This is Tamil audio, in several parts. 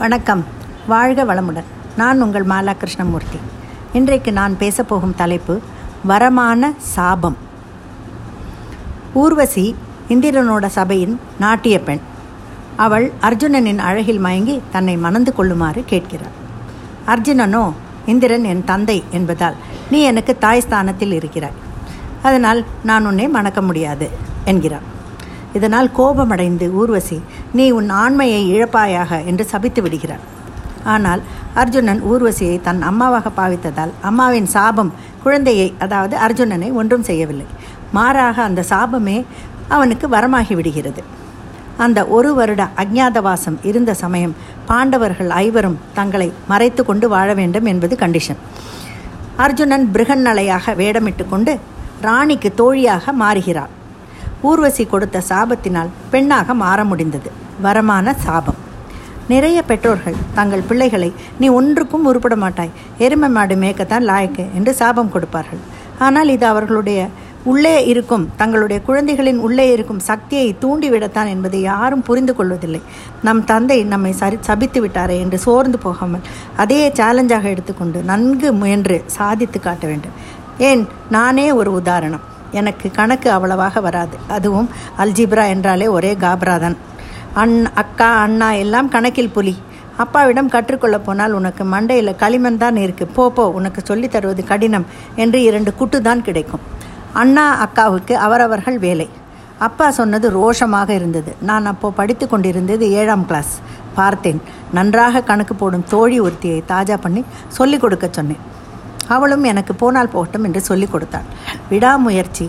வணக்கம். வாழ்க வளமுடன். நான் உங்கள் மாலா கிருஷ்ணமூர்த்தி இன்றைக்கு நான் பேசப்போகும் தலைப்பு வரமான சாபம். ஊர்வசி இந்திரனோட சபையின் நாட்டிய பெண். அவள் அர்ஜுனனின் அழகில் மயங்கி தன்னை மணந்து கொள்ளுமாறு கேட்கிறாள். அர்ஜுனனோ இந்திரன் என் தந்தை என்பதால் நீ எனக்கு தாய் ஸ்தானத்தில் இருக்கிறாய். அதனால் நான் உன்னை மணக்க முடியாது என்கிறான் இதனால் கோபமடைந்து ஊர்வசி நீ உன் ஆண்மையை இழப்பாயாக என்று சபித்து விடுகிறார் ஆனால் அர்ஜுனன் ஊர்வசியை தன் அம்மாவாக பாவித்ததால் அம்மாவின் சாபம் குழந்தையை அதாவது அர்ஜுனனை ஒன்றும் செய்யவில்லை. மாறாக அந்த சாபமே அவனுக்கு வரமாகி விடுகிறது. அந்த ஒரு வருட அஜ்ஞாதவாசம் இருந்த சமயம் பாண்டவர்கள் ஐவரும் தங்களை மறைத்து கொண்டு வாழ வேண்டும் என்பது கண்டிஷன் அர்ஜுனன் பிருகன்னலையாக வேடமிட்டு கொண்டு ராணிக்கு தோழியாக மாறுகிறாள் ஊர்வசி கொடுத்த சாபத்தினால் பெண்ணாக மாற முடிந்தது. வரமான சாபம். நிறைய பெற்றோர்கள் தங்கள் பிள்ளைகளை நீ ஒன்றுக்கும் உருப்பட மாட்டாய். எருமை மாடு மேய்க்கத்தான் லாயக்கு என்று சாபம் கொடுப்பார்கள். ஆனால் இது அவர்களுடைய உள்ளே இருக்கும் தங்களுடைய குழந்தைகளின் உள்ளே இருக்கும் சக்தியை தூண்டிவிடத்தான் என்பதை யாரும் புரிந்து கொள்வதில்லை. நம் தந்தை நம்மை சரி சபித்து விட்டாரே என்று சோர்ந்து போகாமல் அதையே சேலஞ்சாக எடுத்துக்கொண்டு நன்கு முயன்று சாதித்து காட்ட வேண்டும். ஏன்? நானே ஒரு உதாரணம். எனக்கு கணக்கு அவ்வளவாக வராது. அதுவும் அல்ஜிப்ரா என்றாலே ஒரே காப்ராதான். அண் அக்கா அண்ணா எல்லாம் கணக்கில் புலி. அப்பாவிடம் கற்றுக்கொள்ள போனால் உனக்கு மண்டையில் களிமண் தான் இருக்குது போ போ உனக்கு சொல்லித் தருவது கடினம் என்று இரண்டு குட்டு தான் கிடைக்கும். அண்ணா அக்காவுக்கு அவரவர்கள் வேலை. அப்பா சொன்னது ரோஷமாக இருந்தது. நான் அப்போ படித்து கொண்டிருந்தது ஏழாம் கிளாஸ் பார்த்தேன். நன்றாக கணக்கு போடும் தோழி ஒருத்தியை தாஜா பண்ணி சொல்லிக் கொடுக்க சொன்னேன். அவளும் எனக்கு போனால் போகட்டும் என்று சொல்லிக் கொடுத்தாள். விடாமுயற்சி.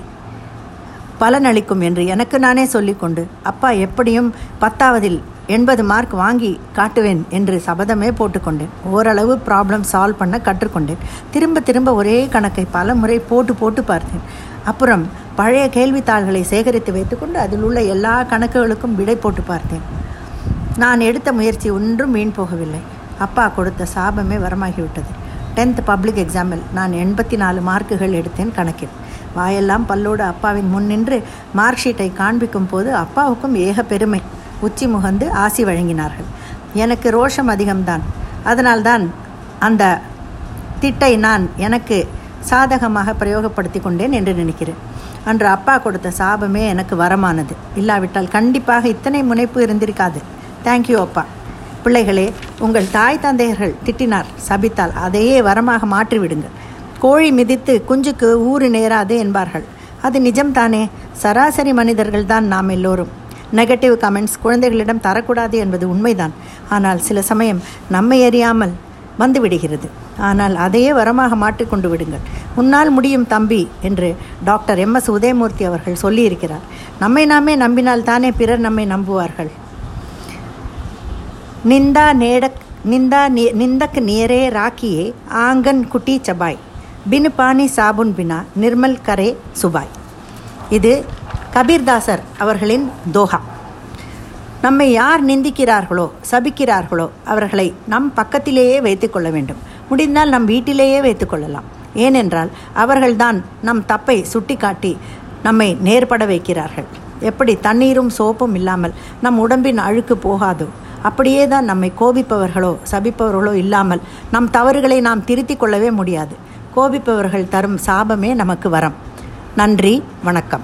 பலனளிக்கும் என்று எனக்கு நானே சொல்லிக்கொண்டு அப்பா எப்படியும் பத்தாவதில் எண்பது மார்க் வாங்கி காட்டுவேன் என்று சபதமே போட்டுக்கொண்டேன் ஓரளவு ப்ராப்ளம் சால்வ் பண்ண கற்றுக்கொண்டேன். திரும்ப திரும்ப ஒரே கணக்கை பல முறை போட்டு போட்டு பார்த்தேன். அப்புறம் பழைய கேள்வித்தாள்களை சேகரித்து வைத்துக்கொண்டு அதில் உள்ள எல்லா கணக்குகளுக்கும் விடை போட்டு பார்த்தேன். நான் எடுத்த முயற்சி ஒன்றும் வீண் போகவில்லை. அப்பா கொடுத்த சாபமே வரமாகிவிட்டது. டென்த் பப்ளிக் எக்ஸாமில் நான் எண்பத்தி நாலு மார்க்குகள் எடுத்தேன் கணக்கில். வாயெல்லாம் பல்லோடு அப்பாவின் முன் நின்று மார்க் ஷீட்டை காண்பிக்கும் போது அப்பாவுக்கும் ஏக பெருமை. உச்சி முகந்து ஆசி வழங்கினார்கள். எனக்கு ரோஷம் அதிகம்தான். அதனால்தான் அந்த திட்டை நான் எனக்கு சாதகமாக பிரயோகப்படுத்தி கொண்டேன் என்று நினைக்கிறேன். அன்று அப்பா கொடுத்த சாபமே எனக்கு வரமானது. இல்லாவிட்டால் கண்டிப்பாக இத்தனை முனைப்பு இருந்திருக்காது. தேங்க்யூ அப்பா. பிள்ளைகளே உங்கள் தாய் தந்தையர்கள் திட்டினார். சபித்தால் அதையே வரமாக மாற்றிவிடுங்கள். கோழி மிதித்து குஞ்சுக்கு ஊறு நேராது என்பார்கள். அது நிஜம்தானே? சராசரி மனிதர்கள் தான் நாம் எல்லோரும். நெகட்டிவ் கமெண்ட்ஸ் குழந்தைகளிடம் தரக்கூடாது என்பது உண்மைதான். ஆனால் சில சமயம் நம்மை அறியாமல் வந்துவிடுகிறது. ஆனால் அதையே வரமாக மாட்டிக்கொண்டு விடுங்கள். உன்னால் முடியும் தம்பி என்று டாக்டர் எம் எஸ் உதயமூர்த்தி அவர்கள் சொல்லியிருக்கிறார். நம்மை நாமே நம்பினால் தானே பிறர் நம்மை நம்புவார்கள்? நிந்தா நேடக் நிந்தா நிந்தக் நேரே ராக்கியே ஆங்கன் குட்டி சபாய். பின் பாணி சாபுன் பினா நிர்மல் கரே சுபாய். இது கபீர்தாசர் அவர்களின் தோஹா. நம்மை யார் நிந்திக்கிறார்களோ சபிக்கிறார்களோ அவர்களை நம் பக்கத்திலேயே வைத்துக்கொள்ள வேண்டும். முடிந்தால் நம் வீட்டிலேயே வைத்துக்கொள்ளலாம் ஏனென்றால் அவர்கள்தான் நம் தப்பை சுட்டிக்காட்டி நம்மை நேர்பட வைக்கிறார்கள். எப்படி தண்ணீரும் சோப்பும் இல்லாமல் நம் உடம்பின் அழுக்கு போகாதோ அப்படியே தான் நம்மை கோபிப்பவர்களோ சபிப்பவர்களோ இல்லாமல் நம் தவறுகளை நாம் திருத்திக் கொள்ளவே முடியாது. கோபிப்பவர்கள் தரும் சாபமே நமக்கு வரம். நன்றி வணக்கம்.